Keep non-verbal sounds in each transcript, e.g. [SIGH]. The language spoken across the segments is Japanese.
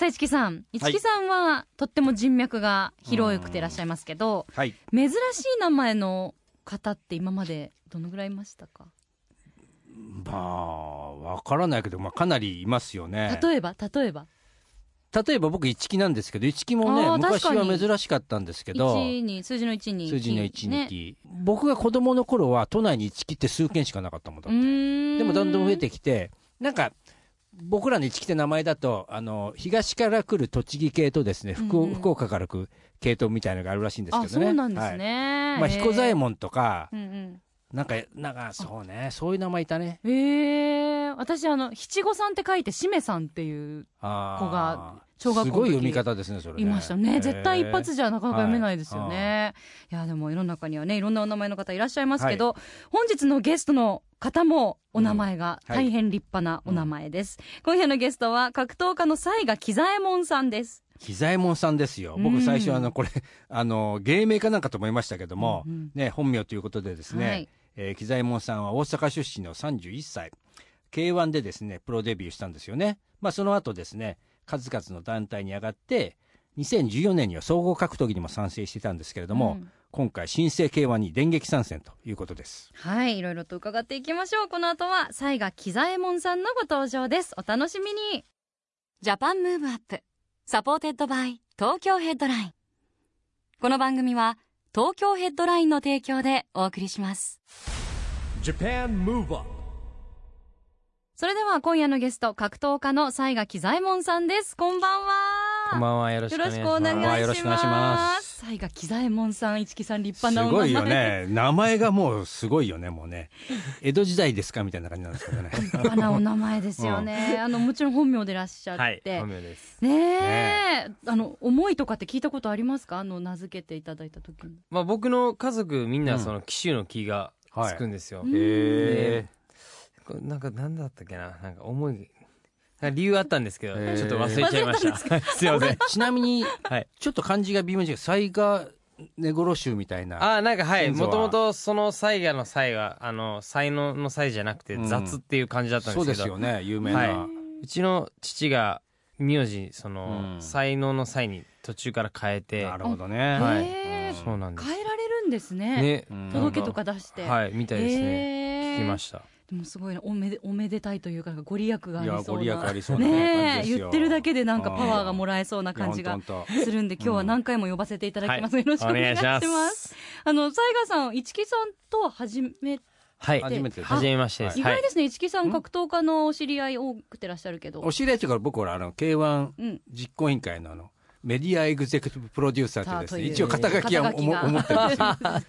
さあ、市木さん。市木さんは、とっても人脈が広くていらっしゃいますけど、はい。珍しい名前の方って今までどのぐらいいましたか？まあわからないけど、まあ、かなりいますよね。例えば、例えば？例えば僕一木なんですけど一木もね昔は珍しかったんですけど1に、数字の1に。数字の1ね。に木、僕が子供の頃は都内に一木って数件しかなかったもんだうーん。でもどんどん増えてきてなんか僕らの一木って名前だとあの東から来る栃木系とですね福,、福岡から来る系統みたいなのがあるらしいんですあ、けどねそうなんですはいね。まあ、彦左衛門。門とか。なんかなんかそうねそういう名前いたねええ私あの七五三って書いてしめさんっていう子が小学校すごい読み方ですねそれね。いましたね、絶対一発じゃなかなか読めないですよね、い、やでも世の中にはねいろんなお名前の方いらっしゃいますけど、本日のゲストの方もお名前がうん。はい。大変立派なお名前です、今夜のゲストは格闘家の西賀喜左衛門さんです。喜左衛門さんですよ。うん。僕最初あのこれ [LAUGHS] あの芸名かなんかと思いましたけども、うんうん。ね、本名ということでですね、はい。えー喜左衛門さんは大阪出身の31歳。K1 でですねプロデビューしたんですよね、まあ、その後ですね数々の団体に上がって2014年には総合格闘技にも参戦していたんですけれども、うん。今回新生 K1 に電撃参戦ということです。はいいろいろと伺っていきましょう。この後は才賀紀左衛門さんのご登場です。お楽しみに。 Japan Move Up。supported by。Tokyo Headline。この番組は東京ヘッドラインの提供でお送りします。Japan Move Up それでは今夜のゲスト格闘家の才賀紀左衛門さんです。こんばんは。こんばんは、よろしくお願いします。よろしくお願いします。西賀喜左衛門さん一木さん立す派なお名前ごいよね。名前がもうすごいよねもうね。江戸時代ですかみたいな感じなんですけどね。立派なお名前ですよね、あのもちろん本名でいらっしゃって、はい、本名です。ねえ。あの思いとかって聞いたことありますか？あの名付けていただいた時に。まあ、僕の家族みんうんなその紀州の木がつくんですよ。うん。へこれなんかなんだったっけな、なんか思い。理由あったんですけど、ちょっと忘れちゃいました。[LAUGHS] すいません。[LAUGHS] ちなみに、はい。ちょっと漢字が微妙に違う。雑賀根殺衆みたいな。あーなんかはい、もともとその才がの才は、あの、才能の才じゃなくてうん。雑っていう感じだったんそうですけど、ですよね有名な、はうちの父が名字、その、うん。才能の才に途中から変えて、なるほどね、はい。そうなんです。変えられるんですね。ね、うん届けとか出して、はい、みたいですね。ね聞きました。でもすごいなおめでおめでたいというかご利益がありそうな。いやご利益ありそうな、ね言ってるだけでなんかパワーがもらえそうな感じがするんで今日は何回も呼ばせていただきます、はい。よろしくお願いします。お願いします。あの西賀さん市木さんとは初めはい。初めて初めましてです。はい意外ですね、市木さん格闘家のお知り合い多くてらっしゃるけど。お知り合いというか僕はあの K1 うん。実行委員会のあのメディアエグゼクティブプロデューサーというですね一応肩書きは思ってるんで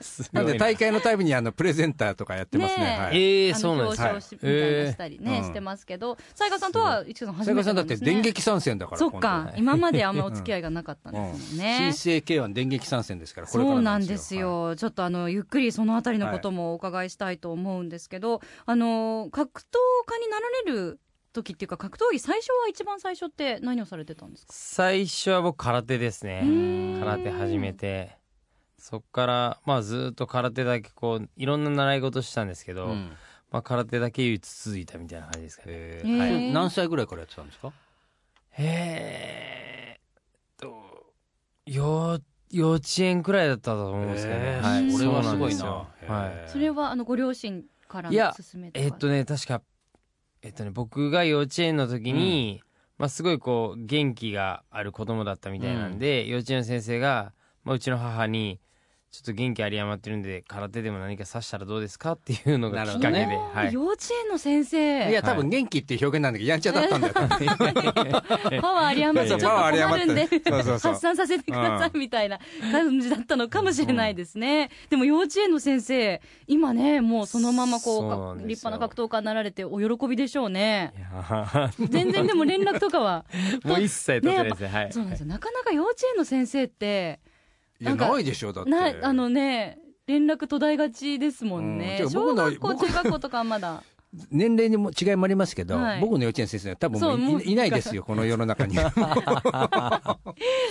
す [LAUGHS] よな。んで大会のたびにあのプレゼンターとかやってますね。ねえ。はい。えそうなんです。表彰しみたりね、えーしてますけど。西賀さんとは市木さん初めて斉賀さんだって電撃参戦だからそっ今か今まであんまお付き合いがなかったん度ですもんうん。ね、新生 K1 電撃参戦ですからこれかそらうなんですよ、ちょっとあのゆっくりそのあたりのこともお伺いしたいと思うんですけど、あの格闘家になられる時っていうか格闘技最初は一番最初って何をされてたんですか？最初は僕空手ですね。うん。空手始めて。そっからまあずっと空手だけこういろんな習い事したんですけど、うん。まあ、空手だけ唯一続いたみたいな感じですかね。へへーえそれ何歳ぐらいからやってたんですか？へえと幼幼稚園くらいだったと思うんですけどね、はい、それはすすごいよなはい。それはあのご両親からのいや勧めとか？えっとね確かえっとね僕が幼稚園の時に、まあすごいこう元気がある子供だったみたいなんで、幼稚園の先生が、まあ、うちの母にちょっと元気あり余ってるんで空手でも何かさしたらどうですかっていうのがきっかけで、はい、幼稚園の先生。いや多分元気っていう表現なんだけどやんちゃだったんだよ [LAUGHS] パワー有り余ってちょっとそうパワー有り困るんで。発散させてくださいみたいな感じだったのかもしれないですね、でも幼稚園の先生今ねもうそのままこう立派な格闘家になられてお喜びでしょうね。全然でも連絡とかは [LAUGHS] もう一切取ってないですね。はい。そうなんですよ。なかなか幼稚園の先生っていやないでしょだって。なあのね連絡途絶えがちですもんね、うん。小学校僕中学校とかはまだ。年齢にも違いもありますけど、はい。僕の幼稚園先生は多分いいないですよこの世の中に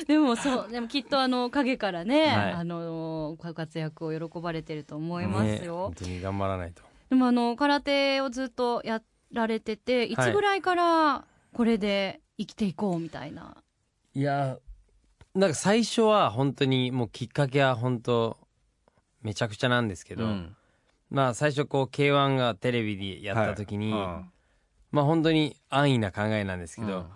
でもそうでもきっとあの陰からね、はい。あのご活躍を喜ばれてると思いますねよ、本当に頑張らないと。でもあの空手をずっとやられてていつぐらいからこれで生きていこうみたいな、いやなんか最初は本当にもうきっかけは本当めちゃくちゃなんですけど、うん。まあ最初こう k 1がテレビでやった時に、はい。まあ本当に安易な考えなんですけど、うん。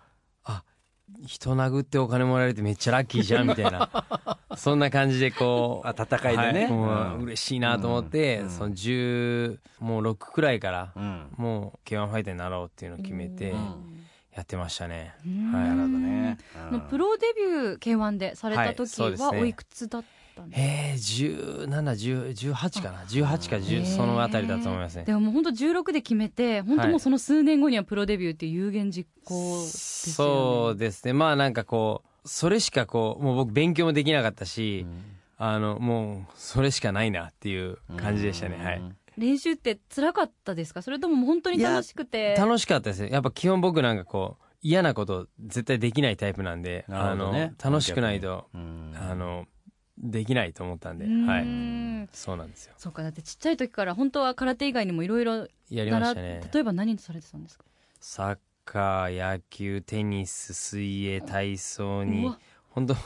人殴ってお金もらえるってめっちゃラッキーじゃんみたいな [LAUGHS] そんな感じでこうあ戦いでね。はもうん。う嬉しいなと思って、うん。その10もう6くらいからうん。もう k 1ファイターになろうっていうのを決めてうんやってましたね、うん。はい。なるほどねあのプロデビュー K1 でされた時はおいくつだったんですか、えー、1718かな？18かへ10ーそのあたりだと思いますね。でももう本当16で決めて本当もうその数年後にはプロデビューっていう有言実行ですよね。そうですね。まあなんかこうそれしかこうもう僕勉強もできなかったし、あのもうそれしかないなっていう感じでしたね、はい練習って辛かったですか？それとも本当に楽しくて？楽しかったですね。やっぱ基本僕なんかこう嫌なこと絶対できないタイプなんで、ね。あの楽しくないと、うん。あのできないと思ったんで、うーん。はい。そうなんですよ。そうか。だってちっちゃい時から本当は空手以外にもいろいろやりましたね。例えば何されてたんですか？サッカー野球テニス水泳体操うにわ。本当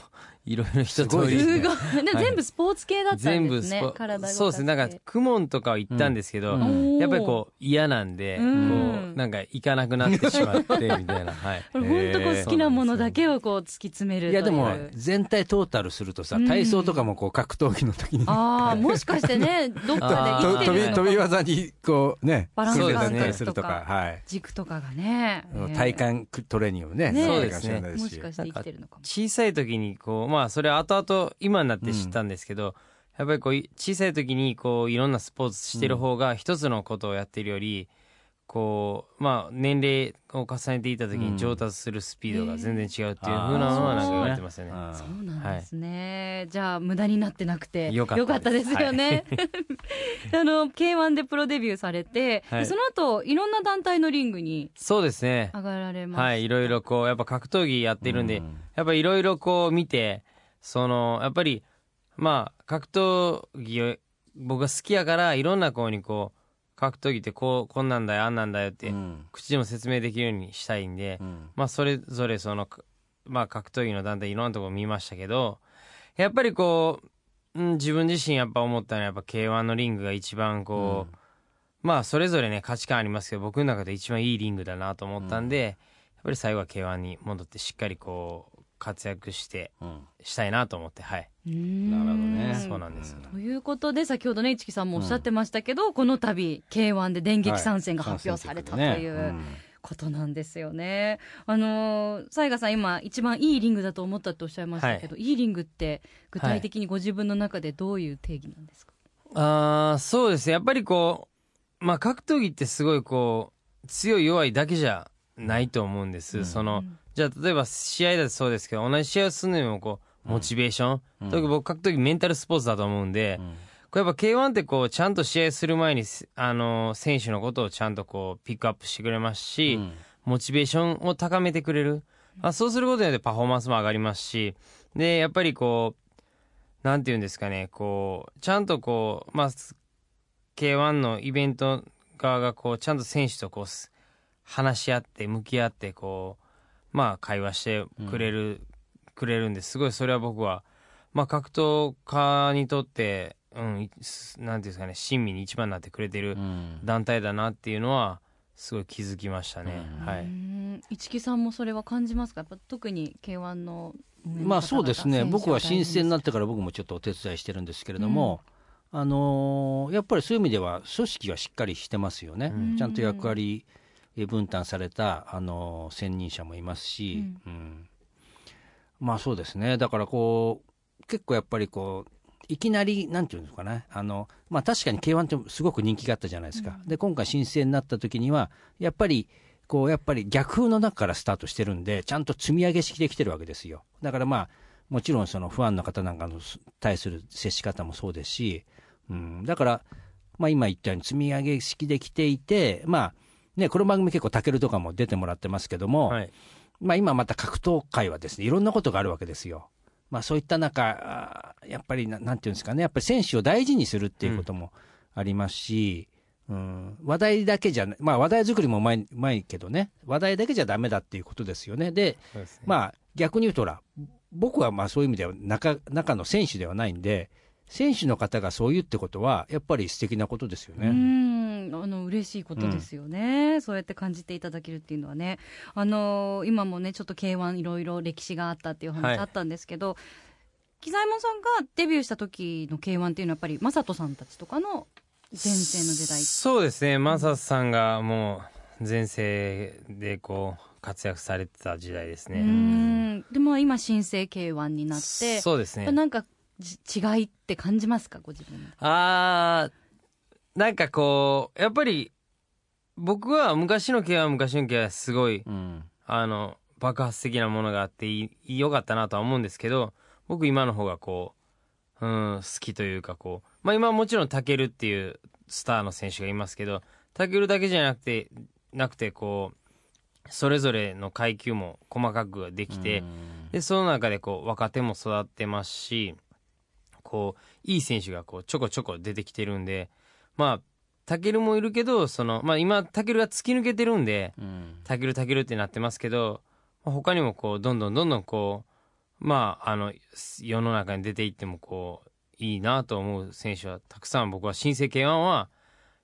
いろいろ一通すごい全部スポーツ系だったん全部ですねスポ体動かしてそうですね。なんか公文とかは行ったんですけど、やっぱりこう嫌なんで、うん。こうなんか行かなくなってしまってみたいな。[LAUGHS] はい。これ本当こう好きなものだけをこう突き詰めるといやでも全体トータルするとさうん体操とかもこう格闘技の時に。ああもしかしてね [LAUGHS] どっかで生きてと飛びるのか飛び技にこうねバランス感だったり覚するとか。はい。軸とかがね。体幹トレーニングもねね。なってるかもしれないですし。もしかして生きてるのかも。小さい時にこうまあそれは後々今になって知ったんですけど、やっぱりこうい小さい時にこういろんなスポーツしてる方が一つのことをやってるよりこうまあ年齢を重ねていった時うん。に上達するスピードが全然違うっていうふうなのはなんか言われてますよね。うんそうなんですね、じゃあ無駄になってなくてよかったです。ですよね、[LAUGHS] あの K1 でプロデビューされて、はい。でその後いろんな団体のリングにそうですね。上がられましたはい、いろいろこうやっぱ格闘技やってるんで、うん。やっぱいろいろこう見てそのやっぱりまあ格闘技を僕が好きやからいろんな子にこう格闘技ってこうこんなんだよあんなんだよって、うん。口でも説明できるようにしたいんで、うん。まあそれぞれそのかまあ格闘技の団体いろんなとこ見ましたけどやっぱりこう、うん、自分自身やっぱ思ったのはやっぱ k 1のリングが一番こう、まあそれぞれね価値観ありますけど僕の中で一番いいリングだなと思ったんで、やっぱり最後は k 1に戻ってしっかりこう活躍してうん。したいなと思ってはい、うーん。なるほどね。そうなんです。よ、ということで先ほどね市木さんもおっしゃってましたけど、この度 K1 で電撃参戦が発表されたとはいいうことなんですよね。あの雑賀さん今一番いいリングだと思ったっておっしゃいましたけど、い、いリングって具体的にご自分の中でどういう定義なんですか、あーそうです。ねやっぱりこうまあ格闘技ってすごいこう強い弱いだけじゃないと思うんです、うん。そのじゃあ例えば試合だとそうですけど同じ試合をするのにもこうモチベーション、うん。特に僕格闘技メンタルスポーツだと思うんで、うん。これやっぱ K1 ってこうちゃんと試合する前にあの選手のことをちゃんとこうピックアップしてくれますし、うん。モチベーションを高めてくれる、まあ、そうすることによってパフォーマンスも上がりますしでやっぱりこうなんていうんですかねこうちゃんとこうまあ K1 のイベント側がこうちゃんと選手とこうす話し合って向き合ってこうまあ会話してくれる、くれるんです。ごいそれは僕はまあ格闘家にとってうんなんていうんですかね親身に一番になってくれてるうん。団体だなっていうのはすごい気づきましたね、うん。はい。うーん市木さんもそれは感じますか？やっぱ特に K1 の運営の方々まあそうですね。僕は申請になっってから僕もちょっとお手伝いしてるんですけれども、あのーやっぱりそういう意味では組織はしっかりしてますよね、うん。ちゃんと役割え分担された、あのー専任者もいますし、うん。まあそうですね。だからこう結構やっぱりこういきなりなんていうんですかね。あの、まあ、確かに k 1ってすごく人気があったじゃないですか、で今回申請になった時にはやっぱりこうやっぱり逆風の中からスタートしてるんでちゃんと積み上げ式できてるわけですよ。だからまあもちろんそのファンの方なんかの対する接し方もそうですし、うん、だから、まあ、今言ったように積み上げ式できていて、まあね、この番組結構タケルとかも出てもらってますけども、はいまあ、今また格闘界はですねいろんなことがあるわけですよ。まあ、そういった中、やっぱりななんていうんですかね、やっぱり選手を大事にするっていうこともありますし、うん話題だけじゃなまあ、話題作りもうまいうまいけどね、話題だけじゃダメだっていうことですよね。で、ですねまあ、逆に言うとほら、僕はまあそういう意味では中中の選手ではないんで、選手の方がそう言うってことは、やっぱり素敵なことですようね。んあの嬉しいことですよね、そうやって感じていただけるっていうのはね、あの今もね、ちょっと k 1いろいろ歴史があったっていうはい。話あったんですけど、木左衛門さんがデビューした時の k 1っていうのは、やっぱり正人さんたちとかの前世の時代。そうですね。マサさんがもう前世でこう活躍されてた時代ですうねん。でも今、新生 k 1になって、そうですね。なんかじ違いって感じますか、ご自分で。あーなんかこうやっぱり僕は昔の K は昔の K はすごいうん。あの爆発的なものがあっていい良かったなとは思うんですけど僕今の方がこう、うん、好きというかこうまあ今はもちろんタケルっていうスターの選手がいますけどタケルだけじゃなくてなくてこうそれぞれの階級も細かくできて、でその中でこう若手も育ってますしこういい選手がこうちょこちょこ出てきてるんでまあタケルもいるけどその、まあ、今タケルが突き抜けてるんでうん。タケルタケルってなってますけど、まあ、他にもこうどんどんどんどんこうまああの世の中に出ていってもこういいなと思う選手はたくさん僕は新生 K1 は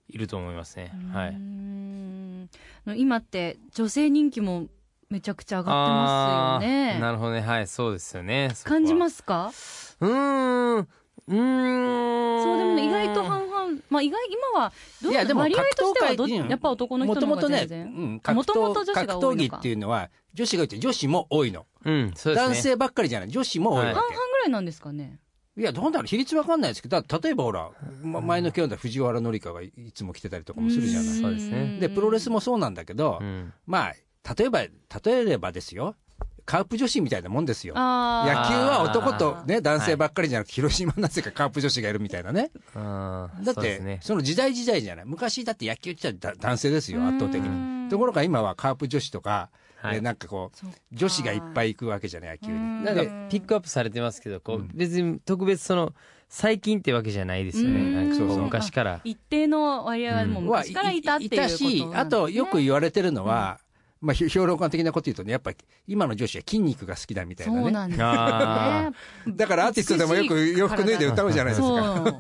いると思いますね。はういん。今って女性人気もめちゃくちゃ上がってますよね。なるほどね。はいそうですよね。感じますすか？うーんうーん。そうでもね意外と半々。まあ意外今はどういやでも割合としてはどやっぱ男の人の方が全然もともとね、うん、格もともと闘女子が格闘技っていうのは女子が多いって女子も多いの、うんそうですね。男性ばっかりじゃない女子も多いわけ、半々ぐらいなんですかね？いやどうだろう比率わかんないですけどだ例えばほら、ま前の今日だ藤原紀香がいつも来てたりとかもするじゃない。そうですね。でプロレスもそうなんだけど、うん。まあ例えば例えればですよカープ女子みたいなもんですよ。野あ球は男とね男性はい。ばっかりじゃなくて、広島なぜかカープ女子がいるみたいなね。だってね。その時代時代じゃない。昔だって野球って言ったらだ男性ですよ圧倒的うんに。ところが今はカープ女子とか、はなんかこう女子がいっぱい行くわけじゃない野球うん。にでなんかピックアップされてますけどこう、うん。別に特別その最近ってわけじゃないですよね。うん。なんかこうそうそう。昔から。一定の割合はもう昔からいたっていうことなんです、ね。しあとよく言われてるのは、まあ、ひ [LAUGHS] 評論家的なこと言うとねやっぱり今の女子は筋肉が好きだみたいなね。そうなんですね。だからアーティストでもよく洋服脱いで歌うじゃないですか。そう。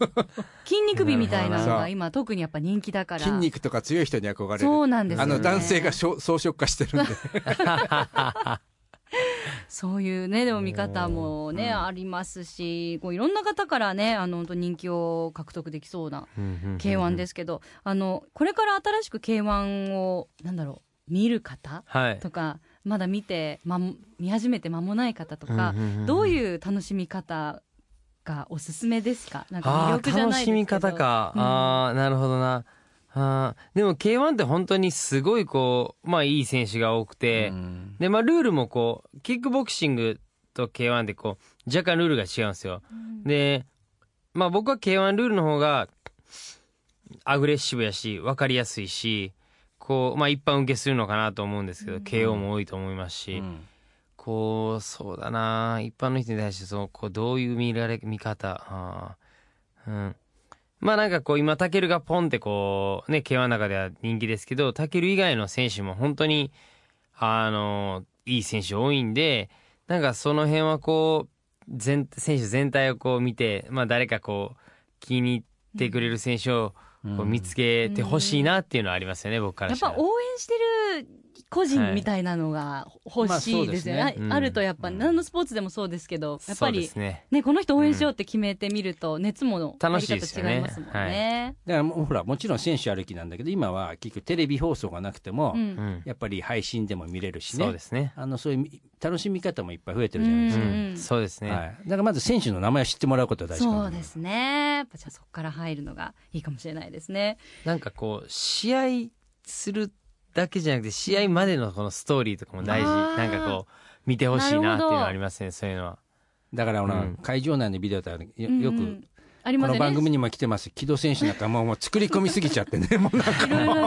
筋肉美みたいなのが今特にやっぱ人気だから。筋肉とか強い人に憧れる。そうなんですよね。あの男性が装飾化してるんで。[LAUGHS] そういうねでも見方もね、ありますしこういろんな方からねあの本当人気を獲得できそうな k 1ですすけど、あのこれから新しく k 1をなんだろう見る方はい。とかまだ見て、ま、見始めて間もない方とか、うんうんうんどういう楽しみ方がおすすめですか？なんか魅あ力じゃー楽しみないですけど。方か、うん。ああなるほどな。あーでも K1 って本当にすごいこうまあいい選手が多くて、うん。でまあルールもこうキックボクシングと K1 でこう若干ルールが違うんですよ、でまあ僕は K1 ルールの方がアグレッシブやし分かりやすいしこうまあ一般受けするのかなと思うんですけど、KO も多いと思いますし、うん。こうそうだな。一般の人に対してそうこうどういう見られ見方うん。まあなんかこう今タケルがポンってこうね K1 の中では人気ですけどタケル以外の選手も本当にあのいい選手多いんでなんかその辺はこう全選手全体をこう見てまあ誰かこう気に入ってくれる選手をこう見つけてほしいなっていうのはありますよね僕からしたら。やっぱ応援してる個人みたいなのが欲しいですよね,あ、るとやっぱうん。何のスポーツでもそうですけどやっぱりすねねこの人応援しようって決めてみると熱もの楽しいですよね。やり方違いますもんね。だからもうほらもちろん選手あるきなんだけど今は結局テレビ放送がなくても、うん。うん。やっぱり配信でも見れるしね。そうですね。あのそういう楽しみ方もいっぱい増えてるじゃないですか、うん。うん。そうですね、はい、だからまず選手の名前を知ってもらうことが大事そうですね。やっぱじゃあそこから入るのがいいかもしれないですね。なんかこう試合するだけじゃなくて試合までのこのストーリーとかも大事。なんかこう見てほしいなっていうのはありますねそういうのは。だからほら、うん。会場内のビデオとかようんよく、うんありこの。番組にも来てます木戸選手なんかもうもう作り込みすぎちゃってねもうな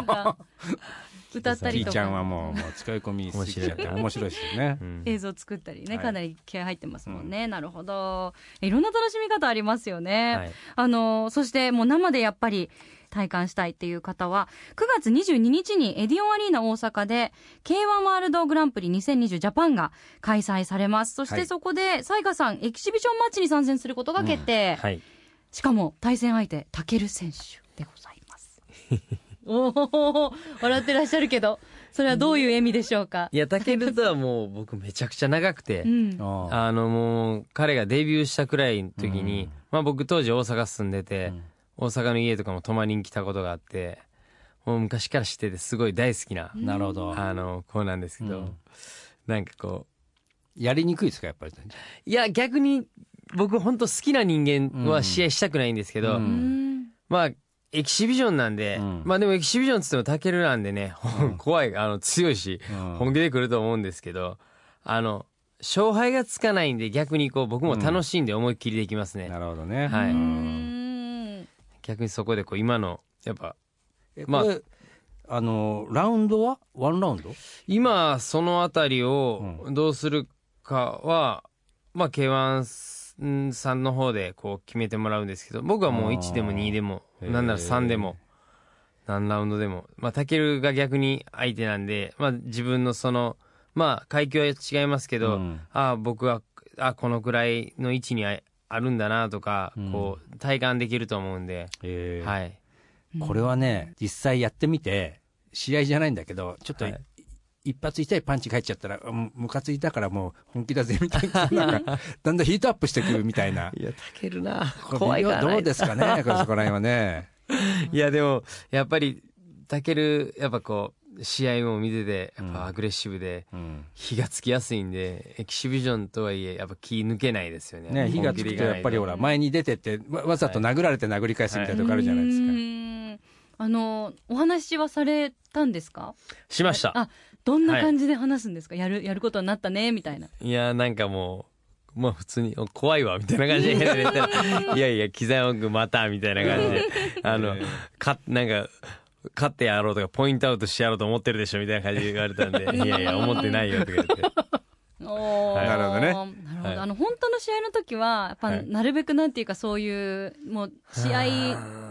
んか歌ったりとか。ちゃんはもうもう使い込みすぎちゃって面白いですよね。う。ん。映像作ったりね、はい。かなり気合入ってますもんね、なるほど。いろんな楽しみ方ありますよね、はい。あのそしてもう生でやっぱり体感したいっていう方は9月22日にエディオンアリーナ大阪で K1 ワールドグランプリ2020ジャパンが開催されます。そしはい。てそこで沙賀さんエキシビションマッチに参戦することが決定、はい。しかも対戦相手タケル選手でございます [LAUGHS] おお笑ってらっしゃるけどそれはどういう意味でしょうか？いやタケルとはもう僕めちゃくちゃ長くて、うん。あのもう彼がデビューしたくらいの時に、うん。まあ僕当時大阪住んでて、うん。大阪の家とかも泊まりに来たことがあってもう昔から知っててすごい大好きな、なるほど、あの子なんですけど、うん。なんかこやりにくいですかやっぱり？ういや逆に僕本当好きな人間は試合したくないんですけど、まあエキシビジョンなんで、うん。まあでもエキシビジョンっつってもタケルなんでね、うん。怖いあの強いし、うん。本気で来ると思うんですけどあの勝敗がつかないんで逆にこう僕も楽しんで思いっきりできますね、なるほどね、はい。うん。逆にそこでこう今のやっぱまあえこれあのラウンドは？ワンラウンド？今そのあたりをうどうするかは、まあ K1 さんの方でこう決めてもらうんですけど僕はもう1でも2でもなんなら3でも何ラウンドでもまあタケルが逆に相手なんで、まあ、自分のそのまあ階級は違いますけど、うん。ああ僕はあこのくらいの位置にああるんだなとか、うん。こう体感できると思うんで、えー。はい。これはね実際やってみて試合じゃないんだけどちょっと、はい一発痛いパンチが入っちゃったらうんムカついたからもう本気だぜみたいななんか [LAUGHS] だんだんヒートアップしてくるみたいな。いやタケルな。これ怖いから。などうですかねこれそこら辺はね。いやでもやっぱりタケルやっぱこう試合も見ててやっぱアグレッシブでうん。火がつきやすいんでエキシビジョンとはいえやっぱ気抜けないですよね。ね火がつくとやっぱりほら前に出てってわわざと殴られて殴り返すみたいなとこあるじゃないですか、うん。あのお話はされたんですか？しました。あどんな感じで話すんですか、やるやることになったねみたいな。いやなんかもうまあ普通にお怖いわみたいな感じで言われたらいやいや機材音くまたみたいな感じで。あのかなんか勝ってやろうとかポイントアウトしてやろうと思ってるでしょみたいな感じで言われたんで。[LAUGHS] いやいや思ってないよとか言って。[LAUGHS] はい。なるほどね。なるほど、はい。あの本当の試合の時はやっぱはい。なるべくなんていうかそういうもう試合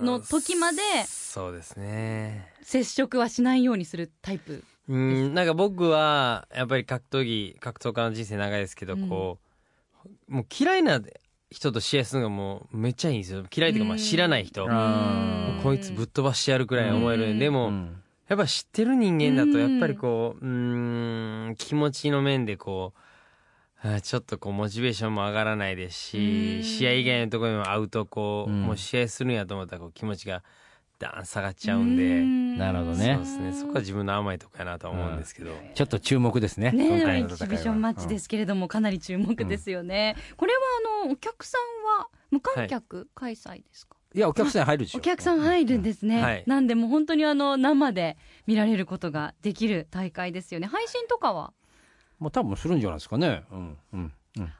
の時までそうですね。接触はしないようにするタイプうんなんか僕はやっぱり格闘技格闘家の人生長いですけど、うん。こうもう嫌いな人と試合するのがもうめっちゃいいんですよ。嫌いというかまあ知らない人、こいつぶっ飛ばしてやるくらい思える、うん。でも、うん。やっぱ知ってる人間だとうん。やっぱりこううーん気持ちの面でこうちょっとこうモチベーションも上がらないですし、うん。試合以外のところにも会うとこう、うん。もう試合するんやと思ったらこう気持ちがダーン下がっちゃうんで、ん。なるほどね。そうですね。そこは自分の甘いとこやなとは思うんですけど、ちょっと注目ですね。ね今回エキシビションマッチですけれども、かなり注目ですよね、これはあのお客さんは無観客開催ですか、うんいやお客さん入るでしょ。お客さん入るんですね、はい。なんでもう本当にあの生で見られることができる大会ですよね。配信とかは？もう多分するんじゃないですかね。うんうん。うん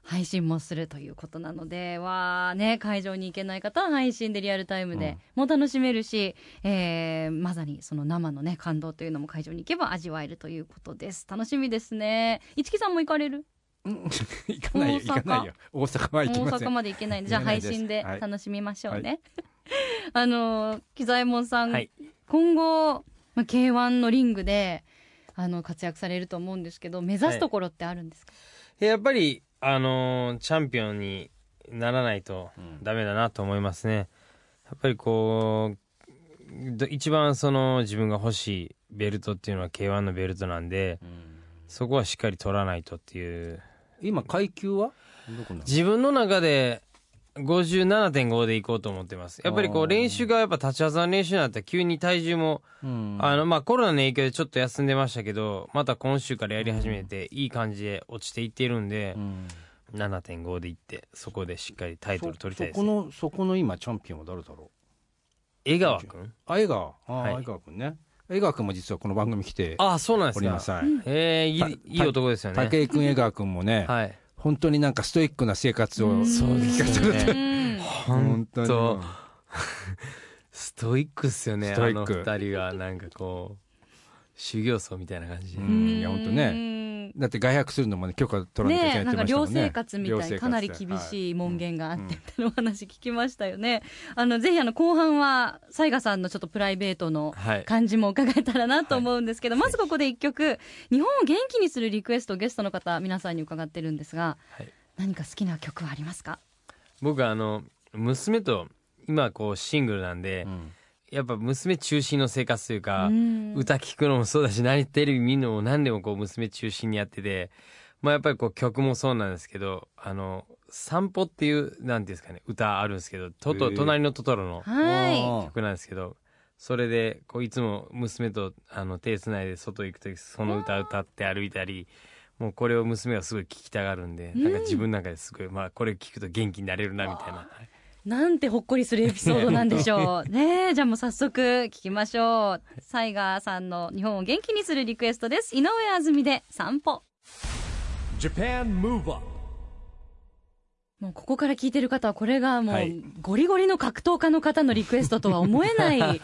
配信もするということなのではね会場に行けない方は配信でリアルタイムでも楽しめるし、えーまさにその生のね感動というのも会場に行けば味わえるということです。楽しみですね。市木さんも行かれる？[LAUGHS] 行かないよ。大阪？行かないよ。大阪は行き大ません。阪まで行けないじゃあ配信ではい。楽しみましょうね、[LAUGHS] あの木左衛門さん、はい。今後、まあ、K1 のリングであの活躍されると思うんですけど目指すところってあるんですか、やっぱりあのーチャンピオンにならないとダメだなと思いますね。やっぱりこうど一番その自分が欲しいベルトっていうのは K1 のベルトなんで、そこはしっかり取らないとっていう。今階級は？自分の中で57.5でいこうと思ってます。やっぱりこう練習がやっぱ立ち技の練習になったら急に体重も、うん。あのまあコロナの影響でちょっと休んでましたけどまた今週からやり始めていい感じで落ちていってるんでう、ん。7.5でいってそこでしっかりタイトル取りたいです。そそこのそこの今チャンピオンは誰だろ江川君？うあ江川。あ、はい。江川君ね。江川君も実はこの番組来てああそうなんですか。おります、はい。えー、たいいいい男ですよね。武井君江川君もね、はい本当になんかストイックな生活をうん。そうですようね。ん本当当。[LAUGHS] ストイックっすよねストイック。あの二人がなんかこう修行僧みたいな感じで、うんいや本当ねだって外泊するのもね許可取らなきゃいけないんか寮って言ってましたもんね。生活みた寮生活いかなり厳しい門限があってみたいなお話聞きましたよね。あのぜひあの後半は雑賀さんのちょっとプライベートのはい。感じも伺えたらなと思うんですけど、まずここで一曲日本を元気にするリクエストをゲストの方皆さんに伺ってるんですが、はい。何か好きな曲はありますか？僕あの娘と今こうシングルなんで、うんやっぱ娘中心の生活というか、うん。歌聴くのもそうだし何テレビ見るのも何でもこう娘中心にやっててまあやっぱりこう曲もそうなんですけどあの散歩っていうなんていうんですかね歌あるんですけどトト隣のトトロのは曲なんですけどそれでこういつも娘とあの手つないで外行く時その歌歌って歩いたりもうこれを娘がすごい聴きたがるんで、なんか自分の中ですごいまあこれ聞くと元気になれるなみたいな。い。なんてほっこりするエピソードなんでしょう。[LAUGHS] ねえ、じゃあもう早速聞きましょう。サイガーさんの日本を元気にするリクエストです。井上あずみで散歩。Japan Move Up もうここから聞いてる方はこれがもうはいゴリゴリの格闘家の方のリクエストとは思えない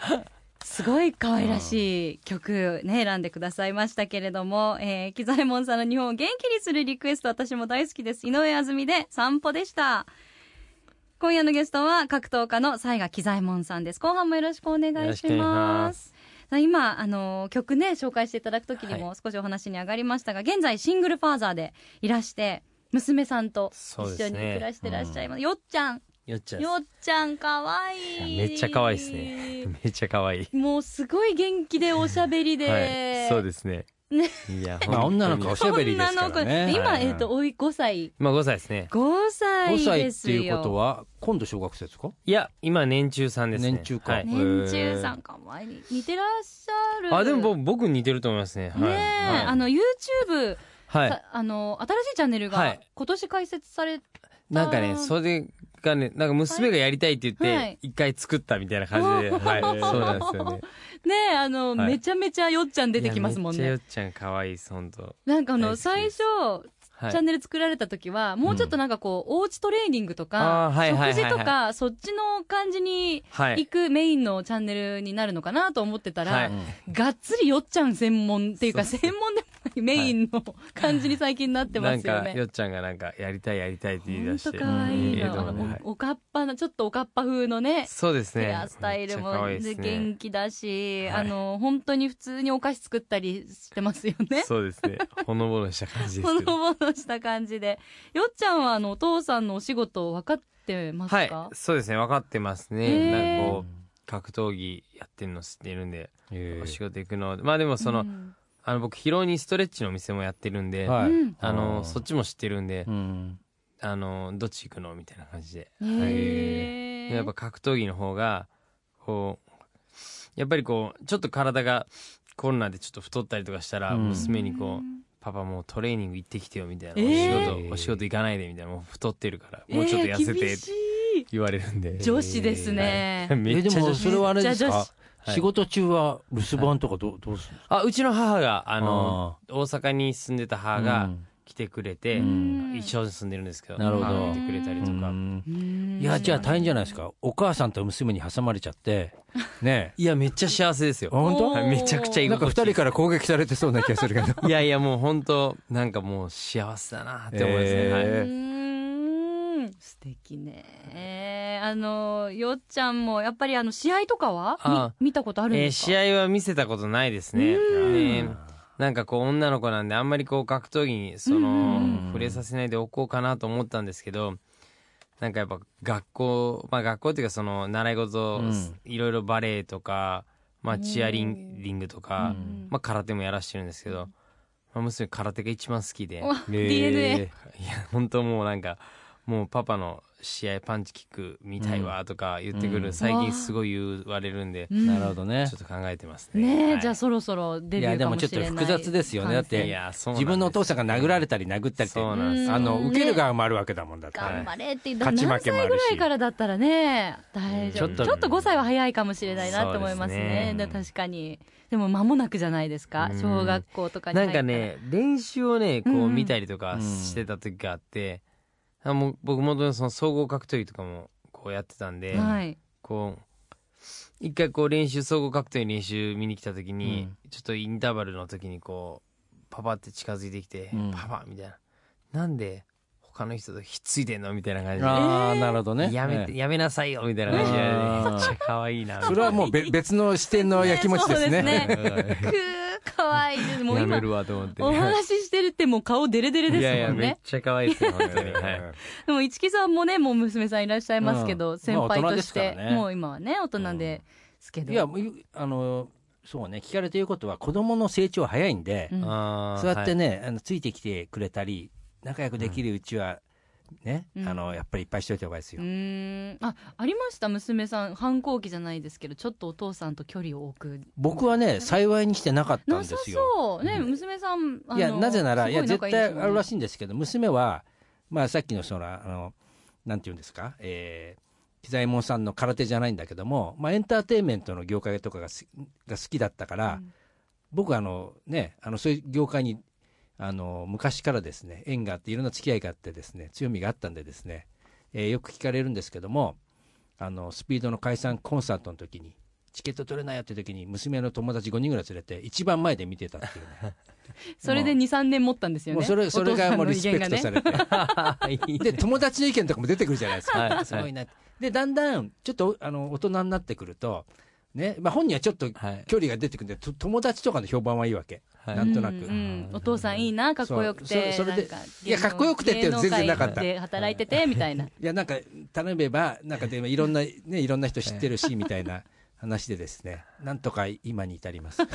[LAUGHS] すごい可愛らしい曲ね選んでくださいましたけれども、えー、木左衛門さんの日本を元気にするリクエスト私も大好きです井上あずみで散歩でした今夜のゲストは格闘家の西賀木左衛門さんです。後半もよろしくお願いしまます。今あの曲ね紹介していただく時にも少しお話に上がりましたが、現在シングルファーザーでいらして娘さんと一緒に暮らしてらっしゃいます。よっちゃん。よっちゃんよっちゃんかわいい。めっちゃ可愛いですね。めっちゃ可愛 [LAUGHS] い。もうすごい元気でおしゃべりで、はい、そうですね。ねいや、[LAUGHS] まあ女の子はおしゃべりですからね。女の子今、はい。えっ、とおい5歳。今5歳ですね。5歳5歳っですよていうことは今度小学生ですか？いや、今年中さんですね。年中か。はい。ね年中さんかわいい。似てらっしゃる。あ、でも僕僕似てると思いますね。はい。ねえ、はい。あの YouTube、はい。さあの新しいチャンネルがはい。今年開設されなんかね、それがね、なんか娘がやりたいって言っはい。て、一回作ったみたいな感じで、[LAUGHS] はい。そうなんですよね。ねえあの、はい。めちゃめちゃよっちゃん出てきますもんね。いやめっちゃよっちゃん可愛いです、本当。なんかあの大好き最です。初はい。チャンネル作られた時は、もうちょっとなんかこう、おうちトレーニングとか、あーはいはいはいはい。食事とか、そっちの感じにはい。行くメインのチャンネルになるのかなと思ってたら、はい。がっつりよっちゃん専門っていうか、そう専門でメインの感じに最近なってますよなんか、ね。よっちゃんがなんか、やりたいやりたいって言い出して。とかわいいええの。あのでもねはいおおかっぱな、ちょっとおかっぱ風のね、そうですね。ヘアスタイルも元気だし、はいあの、本当に普通にお菓子作ったりしてますよね。そうですね。ほのぼのした感じですほけど。[LAUGHS] のぼのした感じで。よっちゃんはあのお父さんのお仕事分かってますはいか、そうですね、分かってますね。なんかこう、格闘技やってるの知ってるんで、えお仕事行くの。まあでもその、うんあの僕、広尾にストレッチのお店もやってるんで、はい。うん。あの、そっちも知ってるんでう、ん。あの、どっち行くの？みたいな感じで。へー。やっぱ格闘技の方が、こう、やっぱりこう、ちょっと体がコロナでちょっと太ったりとかしたら、うん。娘にこう、パパもうトレーニング行ってきてよみたいな、えー。お仕事、お仕事行かないでみたいな、もう太ってるから、もうちょっと痩せてって言われるんで。女子ですね。めえでっちゃ女子。もそれはあれですか？仕事中は留守番とかどうどうするあ、うちの母が、あの、大阪に住んでた母がうん。来てくれて、うん。一緒に住んでるんですけど、なるほど。母がいてくれたりとか。うん。いやじゃあ大変じゃないですか。お母さんと娘に挟まれちゃってね。[LAUGHS] いや、めっちゃ幸せですよ。本当？はいめちゃくちゃ居なんか心地いい。二人から攻撃されてそうな気がするけど。いやいや、もう本当なんかもう幸せだなって思いますね。えー。はい。素敵ね。あの、よっちゃんも、やっぱりあの、試合とかは？見たことあるんえーですか、試合は見せたことないですね。ね。なんかこう女の子なんであんまりこう格闘技にそのうん触れさせないでおこうかなと思ったんですけど、なんかやっぱ学校、まあ学校っていうかその習い事うん、いろいろバレエとか、まあ、チアリングとか、うん。まあ、空手もやらしてるんですけど、まあ、娘空手が一番好きで。DNA いや本当もうなんかもうパパの試合パンチキック見たいわとか言ってくる、うん。最近すごい言われるんで、うん。なるほどね。ちょっと考えてますね。ねえ、はい。じゃあそろそろデビューかい。やでももしれないちょっと複雑ですよね。だって自分のお父さんが殴られたり殴ったりって。そうなんですうん。あのね受ける側もあるわけだもん。だって、頑張れって言った勝ち何負けもあるし歳ぐらいからだったらね大丈夫ちょっとちょっと5歳は早いかもしれないなと思いますねねで確かにでも間もなくじゃないですかうん。小学校とかになん。入ったらかね練習をねこうん。ううん。見たりとかしてた時があって、あもう僕もその総合格闘技とかもこうやってたんで、はい。こう一回こう練習総合格闘技練習見に来た時に、うん。ちょっとインターバルの時にこうパパって近づいてきて「うん。パパ」みたいな「なんで他の人とひっついてんの?」みたいな感じで。ああなるほどね。やめて、えやめなさいよみたいな感じで、うんめっちゃ可愛いなえそれはもうべ別の視点のやきもちですね。ねそうですねくーかわいいもう今お話ししてるってもう顔デレデレですもんね。いやいやめっちゃ可愛いですよ本当に、はい、でも市木さんもねもう娘さんいらっしゃいますけど、うん。先輩として、ね。もう今はね大人ですけど、いやもうあのそうね聞かれてることは子供の成長早いんで、うん。そうやってね、あのついてきてくれたり仲良くできるうちは、ね、うん。あのやっぱりいっぱいしといた方がいいですうよ、あありました？娘さん反抗期じゃないですけどちょっとお父さんと距離を置く。僕はね幸いにしてなかったんですよ。そう。ね、娘さんいやなぜならいや絶対あるらしいんですけど娘はまあさっきのそのあのなんていうんですか？えー喜左衛門さんの空手じゃないんだけども、まあ、エンターテインメントの業界とかがすが好きだったから、僕はあのねあのそういう業界にあの昔からですね縁があっていろんな付き合いがあってですね強みがあったんでですね、えーよく聞かれるんですけどもあのスピードの解散コンサートの時にチケット取れないよって時に娘の友達5人ぐらい連れて一番前で見てたっていうね。[LAUGHS] それで23年持ったんですよね。もうそれそれがもうリスペクトされて、いい [LAUGHS] で友達の意見とかも出てくるじゃないですか、はい。すごいなでだんだんちょっとあの大人になってくるとねまあ、本人はちょっとはい。距離が出てくるんでと友達とかの評判はいいわけ、はいなんとなく、うんうん。お父さんいいなかっこよくて。それそれでなんいやかっこよくてっていうの全然なかった。働いててみたいな。[LAUGHS] いやなんか頼めばなんかでいろんなね [LAUGHS] いろんな人知ってるしみたいな話でですね。[LAUGHS] なんとか今に至ります。い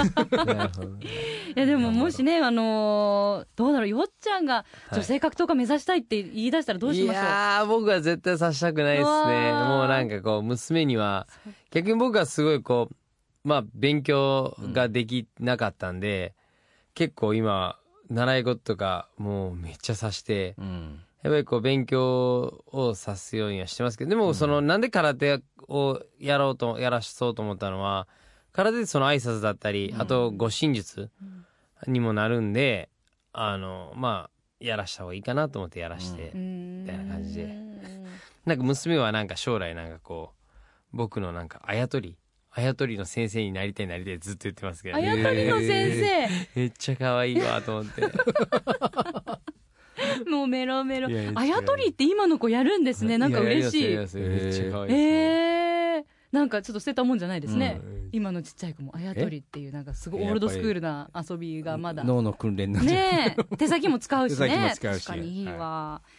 やでももしねあのーどうだろうよっちゃんが女性格闘家目指したいって言い出したらどうしましょう、いやー僕は絶対させたくないですね。ー。もうなんかこう娘には逆に僕はすごいこうまあ勉強ができなかったんで、結構今習い事とかもうめっちゃさしてうん。やっぱりこう勉強をさすようにはしてますけどでもその、なんで空手をやろうとやらしそうと思ったのは空手ってその挨拶だったり、あと護身術にもなるんであのまあやらした方がいいかなと思ってやらして、みたいな感じで。なんか娘はなんか将来なんかこう僕のなんかあやとりあやとりの先生になりたいなりたいずっと言ってますけど、あやとりの先生、[LAUGHS] めっちゃ可愛いわと思って。[LAUGHS] もうメロメロ。いやいやあやとりって今の子やるんですね。なんか嬉しい。やりますやりますめっちゃ可愛いえー、なんかちょっと捨てたもんじゃないですね、うん。今のちっちゃい子も。あやとりっていうなんかすごいオールドスクールな遊びがまだ。脳の訓練なんで、ねえ。手先も使うしね。[LAUGHS] 確かにいいわ、あそっ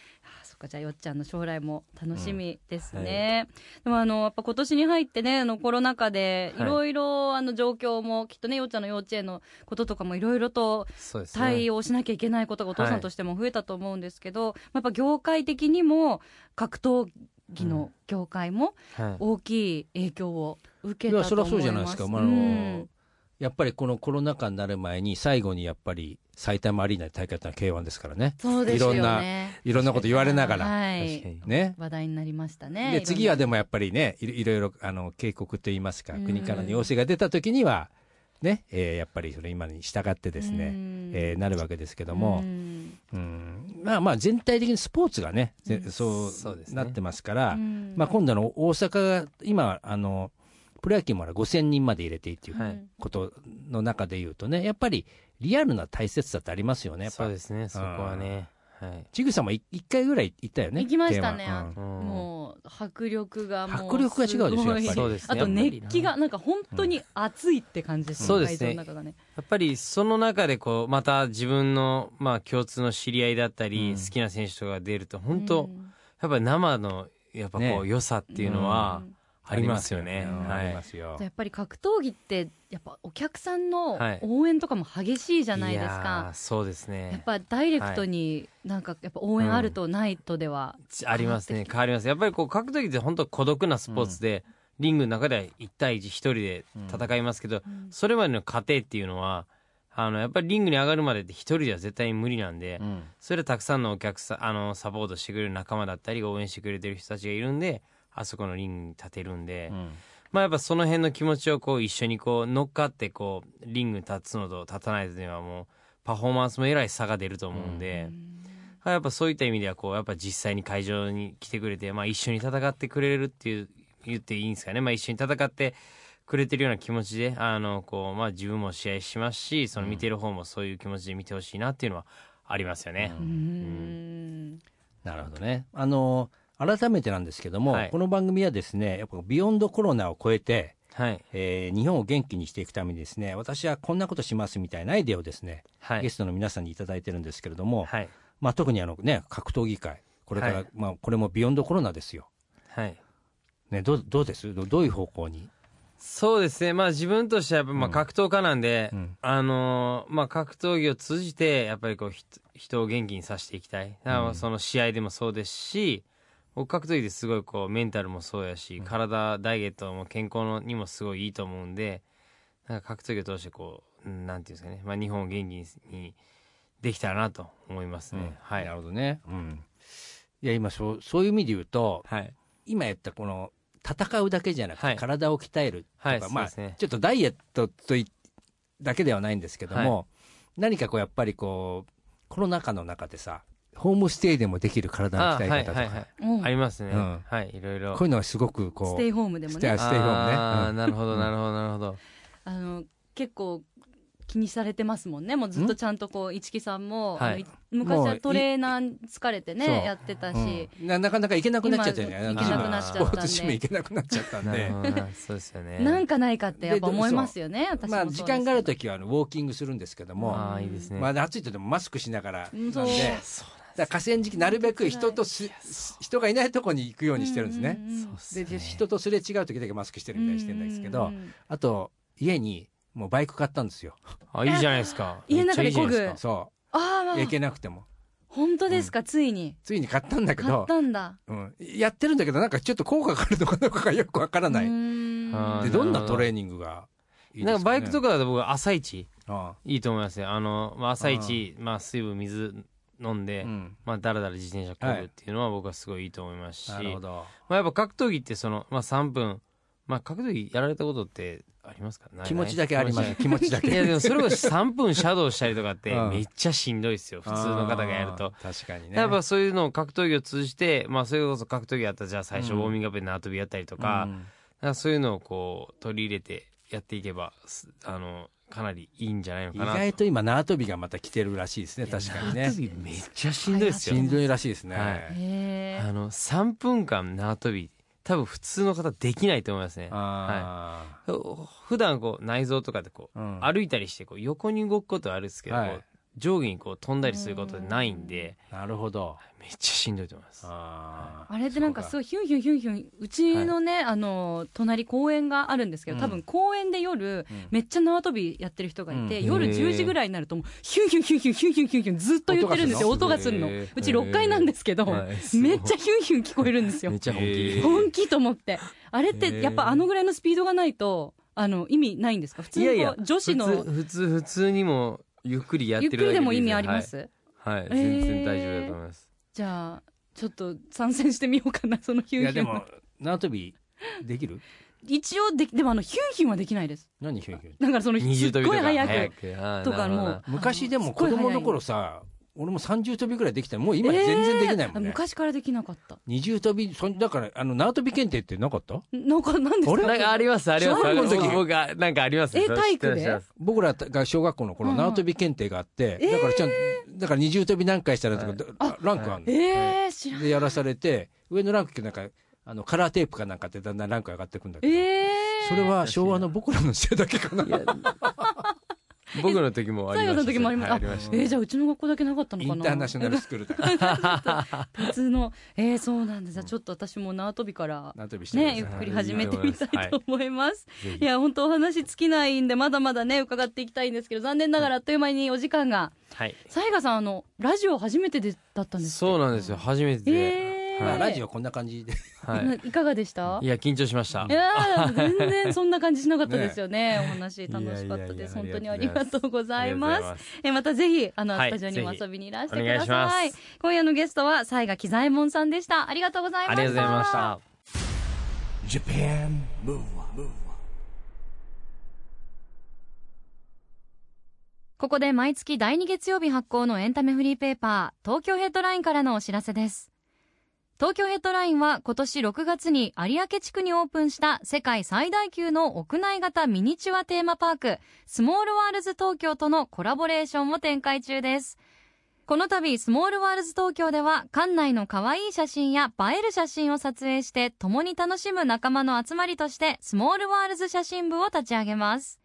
かじゃあよっちゃんの将来も楽しみですね、でもあのやっぱ今年に入ってねあのコロナ禍でいはい。ろいろあの状況もきっとねよっちゃんの幼稚園のこととかもいろいろと対応しなきゃいけないことがお父さんとしても増えたと思うんですけど、やっぱ業界的にも格闘技の業界もはい。大きい影響を受いけたとやそりゃ思います。そうじゃないですか、まああのやっぱりこのコロナ禍になる前に最後にやっぱり埼玉アリーナで大会やったのは K1 ですからね。そうですよね。いろんないろんなこと言われながら、はい。ね。話題になりましたね。で次はでももやっぱりねいろいろあの警告といいますかうん。国からの要請が出た時にはね、えーやっぱりそれ今に従ってですね、えーなるわけですけども、うん。まあまあ全体的にスポーツがね、そうそうですね。なってますから、まあ、今度の大阪が今あのプロ野球も5000人まで入れていいっていうはい。ことの中で言うとねやっぱりリアルな大切さってありますよねやっぱ。そうですねそこはね。はい。ちぐさんもい一回ぐらい行ったよね。行きましたね。K1 うんうん。もう迫力がもう迫力が違うでしょやっぱり。そうですね。あと熱気がなんか本当に熱いって感じですそうですね。やっぱりその中でこうまた自分のまあ共通の知り合いだったり、うん。好きな選手とかが出ると本当、うん。やっぱり生のやっぱこうね。良さっていうのはありますよね。うんはい。ありますよ。やっぱり格闘技ってやっぱお客さんのはい。応援とかも激しいじゃないですやかー、そうですね。やっぱダイレクトになんかやっぱ応援あるとないとでは、ありますね。変わります。やっぱりこう格闘技って本当孤独なスポーツで、リングの中では1対1一人で戦いますけど、うん。それまでの過程っていうのはあのやっぱりリングに上がるまでって一人では絶対に無理なんで、うん。それはたくさんのお客さんあのサポートしてくれる仲間だったり応援してくれてる人たちがいるんであそこのリングに立てるんで、うん。まあやっぱその辺の気持ちをこう一緒にこう乗っかってこうリングに立つのと立たないのではもうパフォーマンスもえらい差が出ると思うんで、やっぱそういった意味ではこうやっぱ実際に会場に来てくれて、まあ、一緒に戦ってくれるっていう言っていいんですかね、まあ、一緒に戦ってくれてるような気持ちであのこう、まあ、自分も試合しますしその見てる方もそういう気持ちで見てほしいなっていうのはありますよね。うーん。なるほどね。あの改めてなんですけども、はい。この番組はですね、やっぱビヨンドコロナを超えて、はい、えー日本を元気にしていくためにですね、私はこんなことしますみたいなアイデアをですね、はい。ゲストの皆さんにいただいてるんですけれども、はい。まあ特にあのね格闘技界、これから、はい。まあこれもビヨンドコロナですよ。はい。ねどうどうです？どういう方向に？そうですね、まあ、自分としてはやっぱまあうん。格闘家なんで、うん。あのーまあ、格闘技を通じてやっぱりこうひ人を元気にさせていきたい。だからその試合でもそうですし僕格闘技ですごいこうメンタルもそうやし、体ダイエットも健康のにもすごいいいと思うんでなんか格闘技を通してこううんなんていうんですかね、まあ、日本を元気ににできたらなと思いますね、はい。なるほどね。うん。いや今そうそういう意味で言うと、はい。今やったこの戦うだけじゃなくて、はい。体を鍛えるとか、はいまあそうですね。ちょっとダイエットといだけではないんですけども、何かこうやっぱりこうコロナ禍の中でさホームステイでもできる体のあ鍛え方とか、はいはいはい。うん。ありますね、うん。はいいろいろ。こういうのはすごくこう。ステイホームでもね。ステイステイホームね。あーうん。なるほどなるほどなるほど。あの結構気にされてますもんね。もうずっとちゃんとこう市木さんも、はい。昔はトレーナー疲れてねやってたし、うん。ななかなか行けなくなっちゃったじゃない今行けなくなっちゃったんで。スポーツジム行けなくなっちゃったんで。そうですよね。[LAUGHS] なんかないかってやっぱ思いますよね私もまあ時間がある時はあのウォーキングするんですけども、ああいいですね、まあ暑いとでもマスクしながらなんで。うんそうだ河川敷なるべく人とす人がいないところに行くようにしてるんですね。うんうんうん。そうっすね。で人とすれ違う時だけマスクしてるみたいにしてるんですけど、あと家にもうバイク買ったんですよ。あいいじゃないですか。[LAUGHS] 家の中でめっちゃいいじゃない漕ぐすか。そああ、まあう。行けなくても。本当ですか、ついに。ついに買ったんだけ買っど、たんだ。うん、やってるんだけどなんかちょっと効果があるのかどうかがよくわからない。でど。んなトレーニングがいいですか、ね、なんかバイクとかだと僕朝一あいいと思いますよ。あの、まあ、朝一まあ、水分水飲んで、あ、うん、まあ、だらだら自転車こぐっていうのは僕はすごいいいと思いますし、なるほど。まあ、やっぱ格闘技ってその、まあ、3分、まあ、格闘技やられたことってありますか？気持ちだけあります。気持ちだけ。いやでもそれこそ3分シャドウしたりとかって [LAUGHS] うん。めっちゃしんどいですよ普通の方がやると。確かにね。やっぱそういうのを格闘技を通じてまあそれこそ格闘技やったらじゃあ最初うん。ウォーミングアップで縄跳びやったりとか,、うんかそういうのをこう取り入れてやっていけばすあのかなりいいんじゃないの意かな外と今縄跳びがまた来てるらしいですね確かにね。縄跳びめっちゃしんどいですよしんどいらしいですね、はい。あの3分間縄跳び多分普通の方できないと思いますね。あ普段こう内臓とかでこう、うん。歩いたりしてこう横に動くことはあるんですけど、はい上下にこう飛んだりすることでないんでーなるほど。めっちゃしんどいと思います。あー。あれってなんかすそうごいヒュンヒュンヒュンヒュンうちのね、あの隣公園があるんですけどうん多分公園で夜、うんめっちゃ縄跳びやってる人がいて、うん夜へー10時ぐらいになるともうヒュンヒュンヒュンヒュンヒュンヒュンヒュンヒュンずっと言ってるんですよ音音ががするのうち6階なんですけど、はいめっちゃヒュンヒュン聞こえるんですよめっちゃ本気、本気と思ってあれっへてーやっぱあのぐらいのスピードがないとあの意味ないんですか普通にこういやいや女子の普通普通にもゆっくりやってゆっくりでも意味あります、はい、はい。えー。全然大丈夫だと思います、じゃあちょっと参戦してみようかな [LAUGHS] そのヒュンヒュンいやでも縄跳びできる？一応できでもあのヒュンヒュンはできないです。何ヒュンヒュン？だからそのすっごい速くとかもう昔でも子供の頃さ俺も30跳びぐらいできたもう今全然できないもんね、えー昔からできなかった。二重跳びそんだからあの縄跳び検定ってなかった？なんかなんですか？なんかありますあります。小学校の時。僕僕はなんかあります。え体育で？僕らが小学校の頃うん縄跳び検定があって、えー。だからちゃんだから二重跳び何回したらとか、あランクあるの、えー、知らん。でやらされて上のランクってなんかあのカラーテープかなんかってだんだんランク上がっていくんだけど、えー、それは昭和の僕らの時代だけかな。[LAUGHS] 僕の時もありました。最後の時もありまはいす、あえーじゃあうちの学校だけなかったのかな。インターナショナルスクールだ。[LAUGHS] 別の。えー、そうなんです。ちょっと私も縄跳びから縄跳びしねゆっくり始めてみたいと思います、いや本当お話尽きないんでまだまだね伺っていきたいんですけど残念ながらあっという間にお時間が。はい。雑賀さんあのラジオ初めてでだったんですそうなんですよ。初めてで、えーまあラジオこんな感じで。はい。[LAUGHS] いかがでした？いや緊張しました。いやー全然そんな感じしなかったですよね [LAUGHS] お話楽しかったいやいやいやです。本当にありがとうございます。えまたぜひあの、はいスタジオにも遊びにいらしてください今夜のゲストは西賀喜左衛門さんでした。ありがとうございました。ありがとうございました Japan Move Up, ここで毎月第2月曜日発行のエンタメフリーペーパー東京ヘッドラインからのお知らせです東京ヘッドラインは今年6月に有明地区にオープンした世界最大級の屋内型ミニチュアテーマパークスモールワールズ東京とのコラボレーションを展開中ですこの度スモールワールズ東京では館内の可愛い写真や映える写真を撮影して共に楽しむ仲間の集まりとしてスモールワールズ写真部を立ち上げます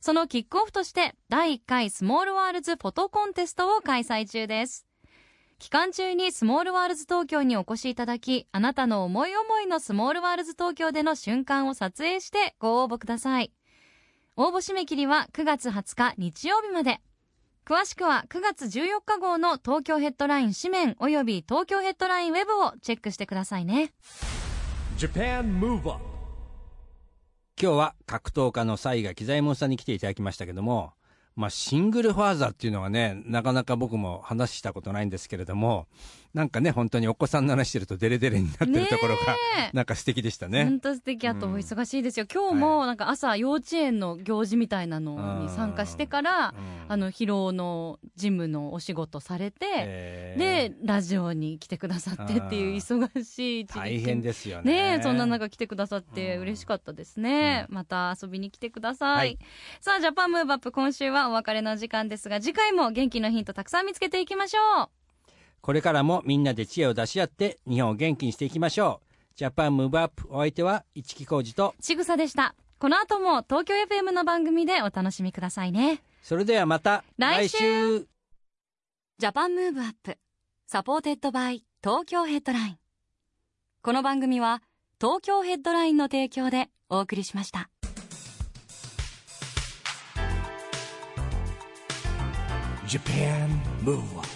そのキックオフとして第1回スモールワールズフォトコンテストを開催中です。期間中にスモールワールズ東京にお越しいただき、あなたの思い思いのスモールワールズ東京での瞬間を撮影してご応募ください。応募締め切りは9月20日日曜日まで。詳しくは9月14日号の東京ヘッドライン紙面及び東京ヘッドラインウェブをチェックしてくださいね。Japan Move Up 今日は格闘家の才賀紀左衛門さんに来ていただきましたけども、まあ、シングルファーザーっていうのはね、なかなか僕も話したことないんですけれども、なんかね、本当にお子さんの話してるとデレデレになってるところが、なんか素敵でしたね。本当素敵あとお忙しいですよ、今日もなんか朝幼稚園の行事みたいなのに参加してから、うん。あの疲労のジムのお仕事されて、え。ーでラジオに来てくださってっていう忙しい大変ですよね。ねえそんな中来てくださって嬉しかったですね、また遊びに来てください。さあ Japan Move Up 今週はお別れの時間ですが次回も元気のヒントたくさん見つけていきましょうこれからもみんなで知恵を出し合って日本を元気にしていきましょう。 Japan Move Up お相手は一木広治と、ちぐさでした。この後も東京 FM の番組でお楽しみくださいね。それではまた来週。来週。 Japan Move Up supported by Tokyo Headline この番組は東京ヘッドラインの提供でお送りしました。Japan Move Up